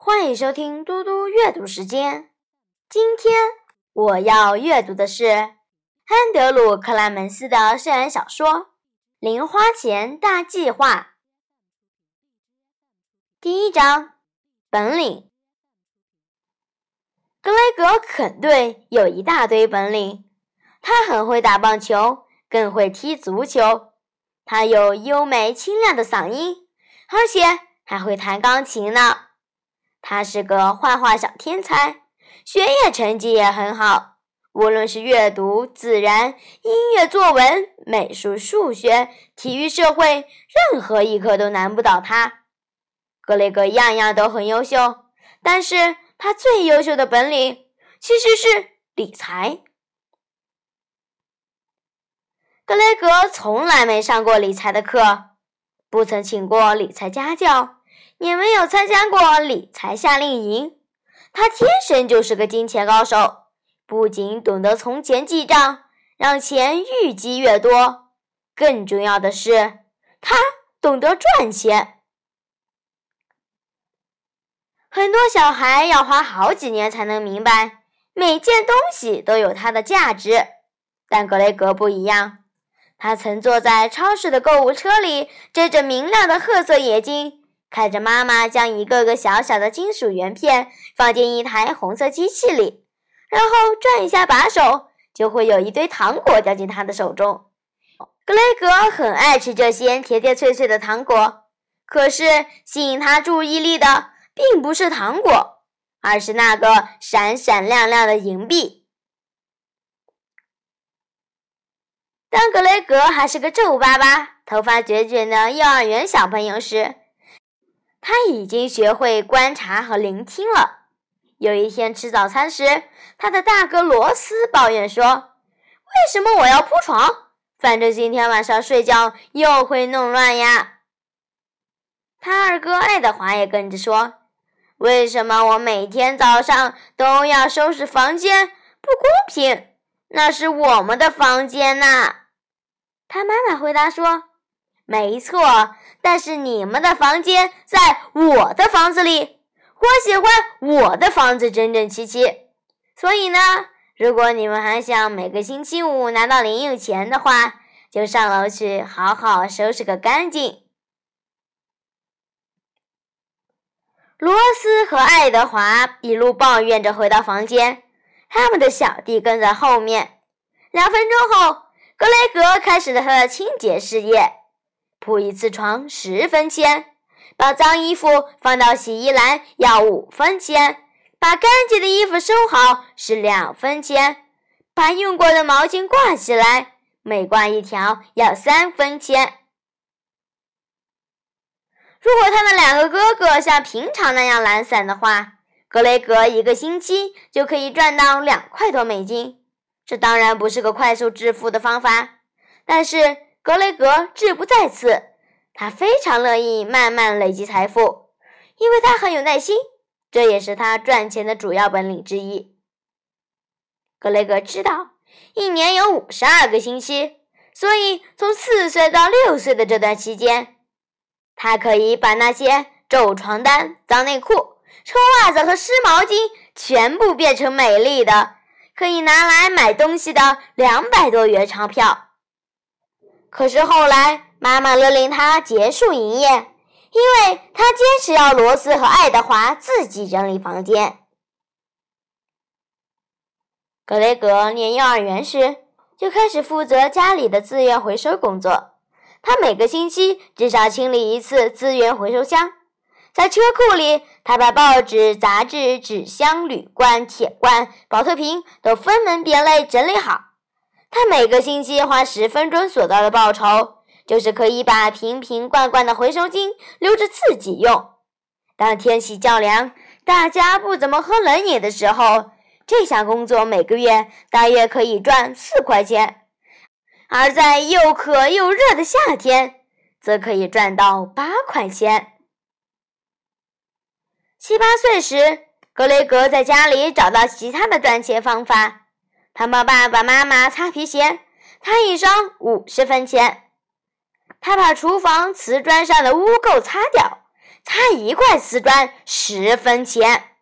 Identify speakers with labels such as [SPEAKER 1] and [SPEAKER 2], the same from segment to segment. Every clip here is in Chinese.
[SPEAKER 1] 欢迎收听嘟嘟阅读时间。今天我要阅读的是安德鲁·克莱门斯的校园小说《零花钱大计划》。第一章：本领。格雷格·肯顿有一大堆本领，他很会打棒球，更会踢足球。他有优美清亮的嗓音，而且还会弹钢琴呢。他是个画画小天才，学业成绩也很好。无论是阅读、自然、音乐、作文、美术、数学、体育、社会，任何一科都难不倒他。格雷格样样都很优秀，但是他最优秀的本领其实是理财。格雷格从来没上过理财的课，不曾请过理财家教。也没有参加过理财夏令营，他天生就是个金钱高手。不仅懂得从钱记账，让钱愈积越多，更重要的是，他懂得赚钱。很多小孩要花好几年才能明白，每件东西都有它的价值，但格雷格不一样。他曾坐在超市的购物车里，遮着明亮的褐色眼睛。看着妈妈将一个个小小的金属圆片放进一台红色机器里，然后转一下把手，就会有一堆糖果掉进他的手中。格雷格很爱吃这些甜甜脆脆的糖果，可是吸引他注意力的并不是糖果，而是那个闪闪亮亮的银币。当格雷格还是个皱巴巴、头发卷卷的幼儿园小朋友时，他已经学会观察和聆听了。有一天吃早餐时，他的大哥罗斯抱怨说：“为什么我要铺床？反正今天晚上睡觉又会弄乱呀。”他二哥爱德华也跟着说：“为什么我每天早上都要收拾房间？不公平！那是我们的房间呐。”他妈妈回答说。没错，但是你们的房间在我的房子里，我喜欢我的房子整整齐齐。所以呢，如果你们还想每个星期五拿到零用钱的话，就上楼去好好收拾个干净。罗斯和爱德华一路抱怨着回到房间，他们的小弟跟在后面。两分钟后，格雷格开始了他的清洁事业。铺一次床十分钱，把脏衣服放到洗衣篮要五分钱，把干净的衣服收好是两分钱，把用过的毛巾挂起来，每挂一条要三分钱。如果他的两个哥哥像平常那样懒散的话，格雷格一个星期就可以赚到两块多美金。这当然不是个快速致富的方法，但是。格雷格志不在此，他非常乐意慢慢累积财富，因为他很有耐心，这也是他赚钱的主要本领之一。格雷格知道，一年有五十二个星期，所以从四岁到六岁的这段期间，他可以把那些皱床单、脏内裤、臭袜子和湿毛巾全部变成美丽的、可以拿来买东西的两百多元钞票。可是后来，妈妈勒令他结束营业，因为他坚持要罗斯和爱德华自己整理房间。格雷格念幼儿园时就开始负责家里的资源回收工作，他每个星期至少清理一次资源回收箱。在车库里，他把报纸、杂志、纸箱、铝罐、铁罐、保特瓶都分门别类整理好。他每个星期花十分钟所得的报酬，就是可以把瓶瓶罐罐的回收金留着自己用。当天气较凉，大家不怎么喝冷饮的时候，这项工作每个月大约可以赚四块钱；而在又渴又热的夏天，则可以赚到八块钱。七八岁时，格雷格在家里找到其他的赚钱方法。他帮爸爸妈妈擦皮鞋，他一双五十分钱。他把厨房瓷砖上的污垢擦掉，擦一块瓷砖十分钱。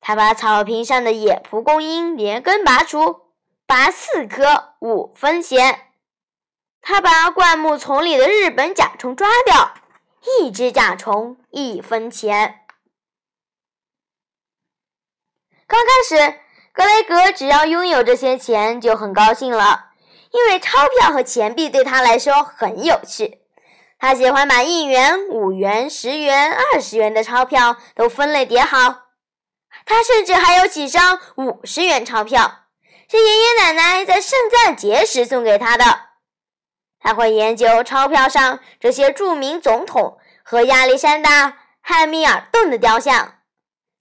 [SPEAKER 1] 他把草坪上的野蒲公英连根拔除，拔四颗五分钱。他把灌木丛里的日本甲虫抓掉，一只甲虫一分钱。刚开始，格雷格只要拥有这些钱就很高兴了，因为钞票和钱币对他来说很有趣。他喜欢把一元、五元、十元、二十元的钞票都分类叠好。他甚至还有几张五十元钞票，是爷爷奶奶在圣诞节时送给他的。他会研究钞票上这些著名总统和亚历山大·汉密尔顿的雕像。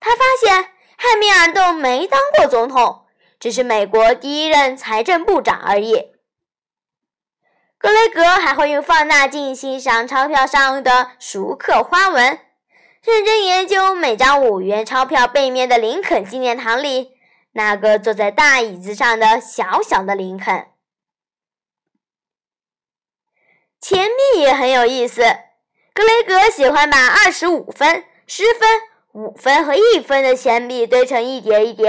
[SPEAKER 1] 他发现。汉密尔顿没当过总统，只是美国第一任财政部长而已。格雷格还会用放大镜欣赏钞票上的熟刻花纹，认真研究每张五元钞票背面的林肯纪念堂里那个坐在大椅子上的小小的林肯。钱币也很有意思，格雷格喜欢把二十五分、十分。五分和一分的钱币堆成一叠一叠，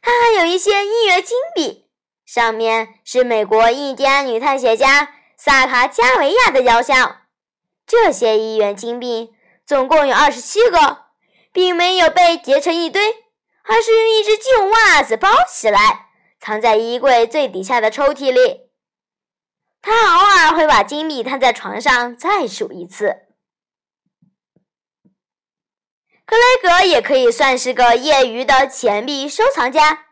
[SPEAKER 1] 他还有一些一元金币，上面是美国印第安女探险家萨卡加维亚的雕像。这些一元金币总共有二十七个，并没有被叠成一堆，而是用一只旧袜子包起来，藏在衣柜最底下的抽屉里。他偶尔会把金币摊在床上再数一次。克雷格也可以算是个业余的钱币收藏家。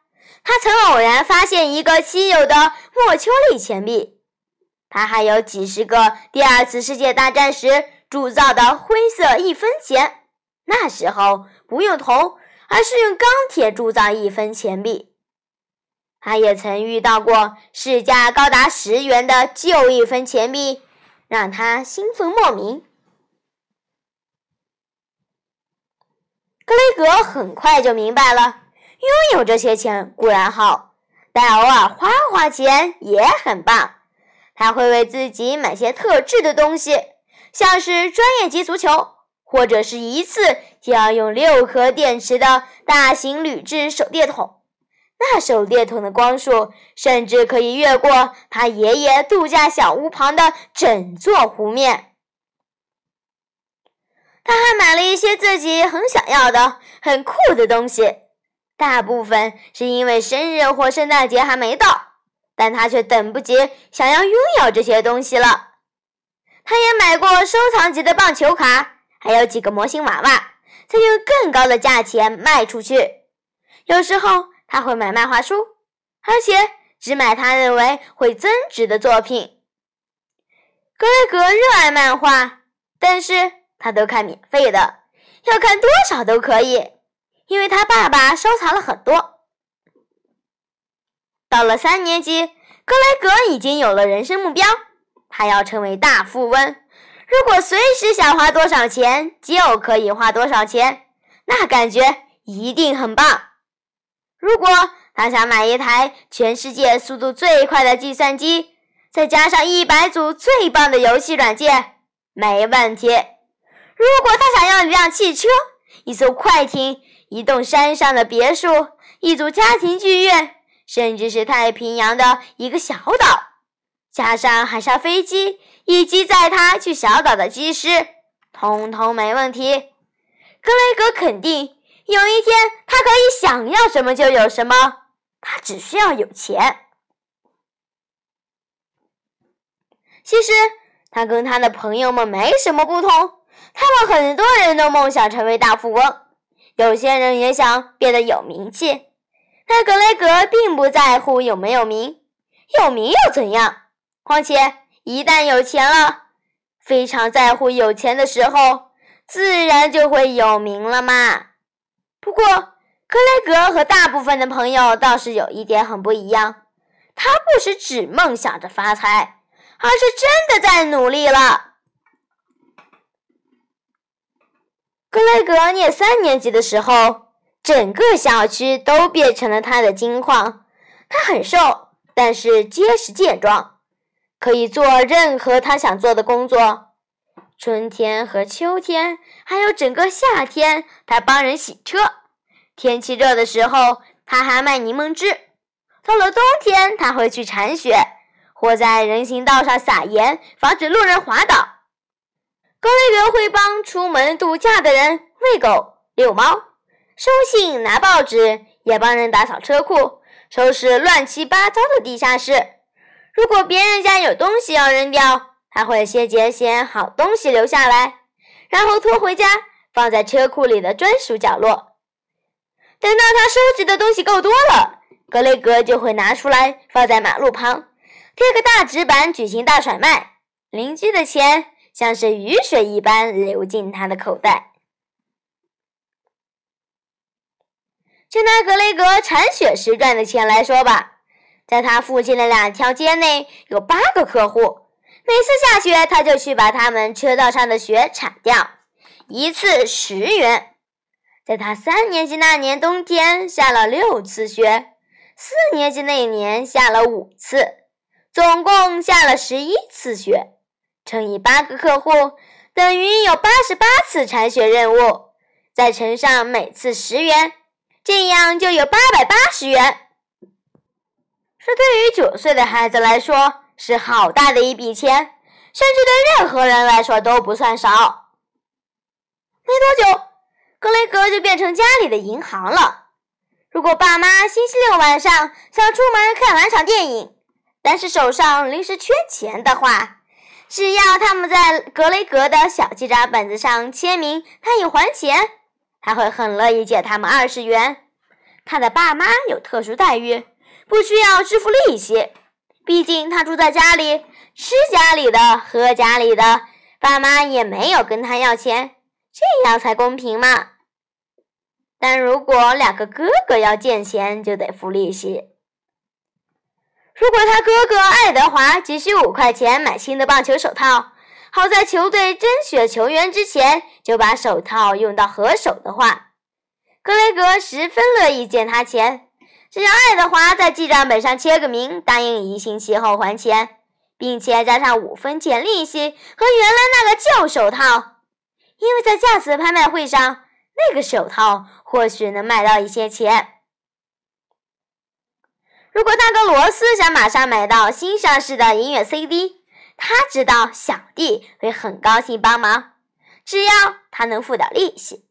[SPEAKER 1] 他曾偶然发现一个稀有的莫丘利钱币。他还有几十个第二次世界大战时铸造的灰色一分钱。那时候不用铜，而是用钢铁铸造一分钱币。他也曾遇到过市价高达十元的旧一分钱币，让他兴奋莫名。格雷格很快就明白了，拥有这些钱固然好，但偶尔花花钱也很棒。他会为自己买些特制的东西，像是专业级足球，或者是一次就要用六颗电池的大型铝制手电筒。那手电筒的光束甚至可以越过他爷爷度假小屋旁的整座湖面。他还买了一些自己很想要的、很酷的东西，大部分是因为生日或圣诞节还没到，但他却等不及想要拥有这些东西了。他也买过收藏级的棒球卡，还有几个模型娃娃，再用更高的价钱卖出去。有时候他会买漫画书，而且只买他认为会增值的作品。格雷格热爱漫画，但是。他都看免费的，要看多少都可以，因为他爸爸收藏了很多。到了三年级，格雷格已经有了人生目标，他要成为大富翁。如果随时想花多少钱就可以花多少钱，那感觉一定很棒。如果他想买一台全世界速度最快的计算机，再加上一百组最棒的游戏软件，没问题。如果他想要一辆汽车、一艘快艇、一栋山上的别墅、一组家庭剧院，甚至是太平洋的一个小岛，加上海上飞机以及载他去小岛的机师，通通没问题。格雷格肯定有一天他可以想要什么就有什么，他只需要有钱。其实他跟他的朋友们没什么不同。他们很多人都梦想成为大富翁，有些人也想变得有名气。但格雷格并不在乎有没有名，有名又怎样？况且一旦有钱了，非常在乎有钱的时候，自然就会有名了嘛。不过，格雷格和大部分的朋友倒是有一点很不一样，他不是只梦想着发财，而是真的在努力了。格雷格念三年级的时候，整个小区都变成了他的金矿。他很瘦，但是结实健壮，可以做任何他想做的工作。春天和秋天，还有整个夏天，他帮人洗车。天气热的时候，他还卖柠檬汁。到了冬天，他会去铲雪，或在人行道上撒盐，防止路人滑倒。格雷格会帮出门度假的人喂狗、遛猫、收信、拿报纸，也帮人打扫车库，收拾乱七八糟的地下室。如果别人家有东西要扔掉，他会先捡些好东西留下来，然后拖回家，放在车库里的专属角落。等到他收集的东西够多了，格雷格就会拿出来放在马路旁，贴个大纸板，举行大甩卖。邻居的钱像是雨水一般流进他的口袋。就拿格雷格铲雪时赚的钱来说吧，在他附近的两条街内有八个客户，每次下雪他就去把他们车道上的雪铲掉，一次十元。在他三年级那年冬天下了六次雪。四年级那年下了五次，总共下了十一次雪，乘以八个客户，等于有八十八次铲雪任务，再乘上每次十元，这样就有八百八十元。这对于九岁的孩子来说是好大的一笔钱，甚至对任何人来说都不算少。没多久，格雷格就变成家里的银行了。如果爸妈星期六晚上想出门看完场电影，但是手上临时缺钱的话，只要他们在格雷格的小记账本子上签名，他已还钱，他会很乐意借他们二十元。他的爸妈有特殊待遇，不需要支付利息，毕竟他住在家里，吃家里的，喝家里的，爸妈也没有跟他要钱，这样才公平嘛。但如果两个哥哥要借钱，就得付利息。如果他哥哥爱德华急需五块钱买新的棒球手套，好在球队甄选球员之前就把手套用到合手的话，格雷格十分乐意借他钱。只要爱德华在记账本上签个名，答应一星期后还钱，并且加上五分钱利息和原来那个旧手套，因为在下次拍卖会上。那个手套或许能卖到一些钱。如果大哥罗斯想马上买到新上市的音乐 CD，他知道小弟会很高兴帮忙，只要他能付点利息。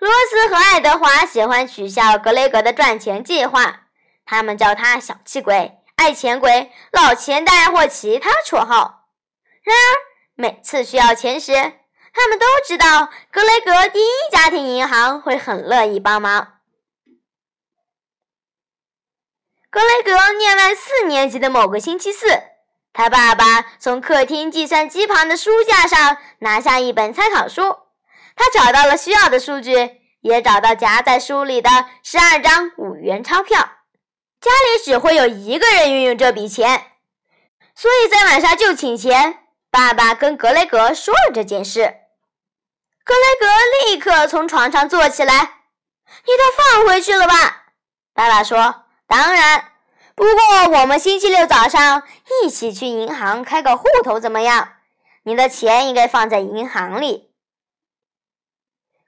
[SPEAKER 1] 罗斯和爱德华喜欢取笑格雷格的赚钱计划，他们叫他“小气鬼”“爱钱鬼”“老钱袋”或其他绰号。然而，每次需要钱时，他们都知道，格雷格第一家庭银行会很乐意帮忙。格雷格念完四年级的某个星期四，他爸爸从客厅计算机旁的书架上拿下一本参考书，他找到了需要的数据，也找到夹在书里的十二张五元钞票。家里只会有一个人运用这笔钱，所以在晚上就寝前，爸爸跟格雷格说了这件事。格雷格立刻从床上坐起来，“你都放回去了吧？”爸爸说，“当然，不过我们星期六早上一起去银行开个户头怎么样？你的钱应该放在银行里。”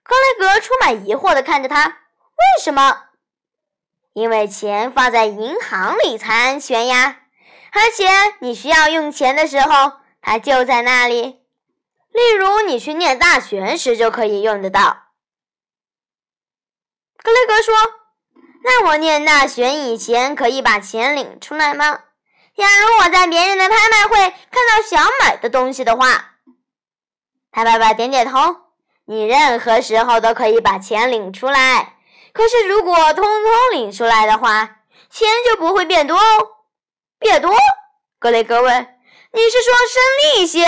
[SPEAKER 1] 克雷格充满疑惑地看着他，“为什么？”“因为钱放在银行里才安全呀，而且你需要用钱的时候，它就在那里。”例如，你去念大学时就可以用得到。格雷格说：“那我念大学以前可以把钱领出来吗？假如我在别人的拍卖会看到想买的东西的话。”他爸爸点点头：“你任何时候都可以把钱领出来。可是，如果通通领出来的话，钱就不会变多哦。变多？”格雷格问：“你是说生利息？”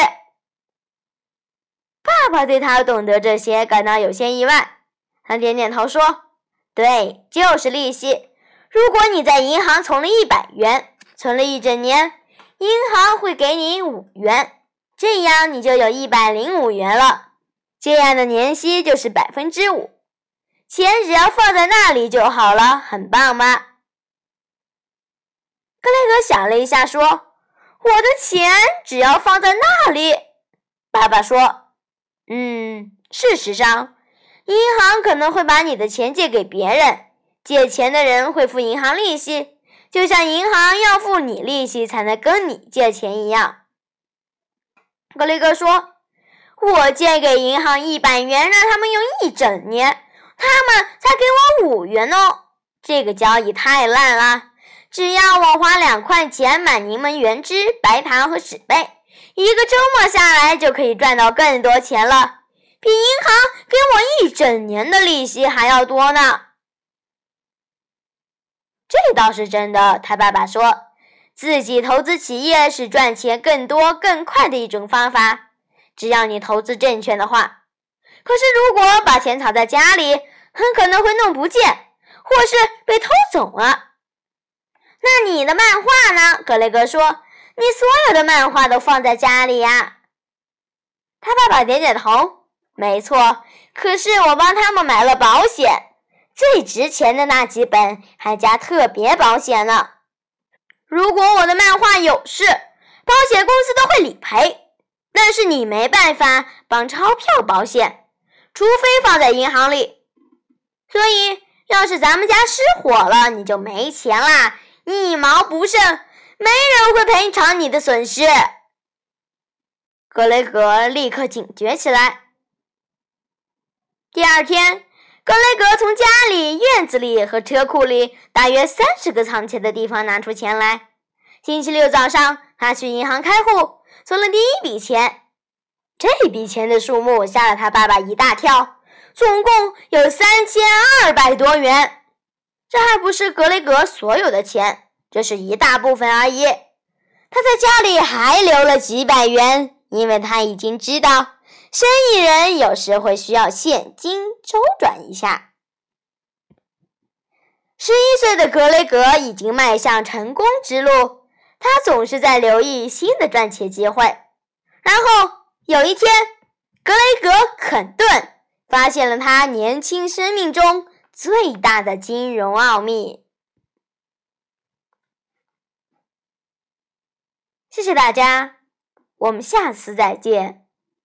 [SPEAKER 1] 爸爸对他懂得这些感到有些意外，他点点头说：“对，就是利息。如果你在银行存了一百元，存了一整年，银行会给你五元，这样你就有一百零五元了。这样的年息就是百分之五，钱只要放在那里就好了，很棒吧？”格雷格想了一下，说：“我的钱只要放在那里。”爸爸说：“嗯，事实上，银行可能会把你的钱借给别人，借钱的人会付银行利息，就像银行要付你利息才能跟你借钱一样。”格雷格说：“我借给银行一百元，让他们用一整年，他们才给我五元哦。这个交易太烂了。只要我花两块钱买柠檬原汁、白糖和纸杯，一个周末下来就可以赚到更多钱了，比银行给我一整年的利息还要多呢。”这倒是真的，他爸爸说。自己投资企业是赚钱更多更快的一种方法，只要你投资正确的话。可是，如果把钱藏在家里，很可能会弄不见，或是被偷走了。那你的漫画呢？格雷格说：“你所有的漫画都放在家里呀。”他爸爸点点头：“没错，可是我帮他们买了保险，最值钱的那几本还加特别保险呢。”如果我的漫画有事，保险公司都会理赔，但是你没办法绑钞票保险，除非放在银行里。所以，要是咱们家失火了，你就没钱啦，一毛不剩，没人会赔偿你的损失。格雷格立刻警觉起来。第二天，格雷格从家里、院子里和车库里大约三十个藏钱的地方拿出钱来。星期六早上，他去银行开户，存了第一笔钱。这笔钱的数目吓了他爸爸一大跳，总共有三千二百多元。这还不是格雷格所有的钱，这是一大部分而已。他在家里还留了几百元，因为他已经知道，生意人有时会需要现金周转一下。十一岁的格雷格已经迈向成功之路。他总是在留意新的赚钱机会。然后有一天，格雷格·肯顿发现了他年轻生命中最大的金融奥秘。谢谢大家，我们下次再见。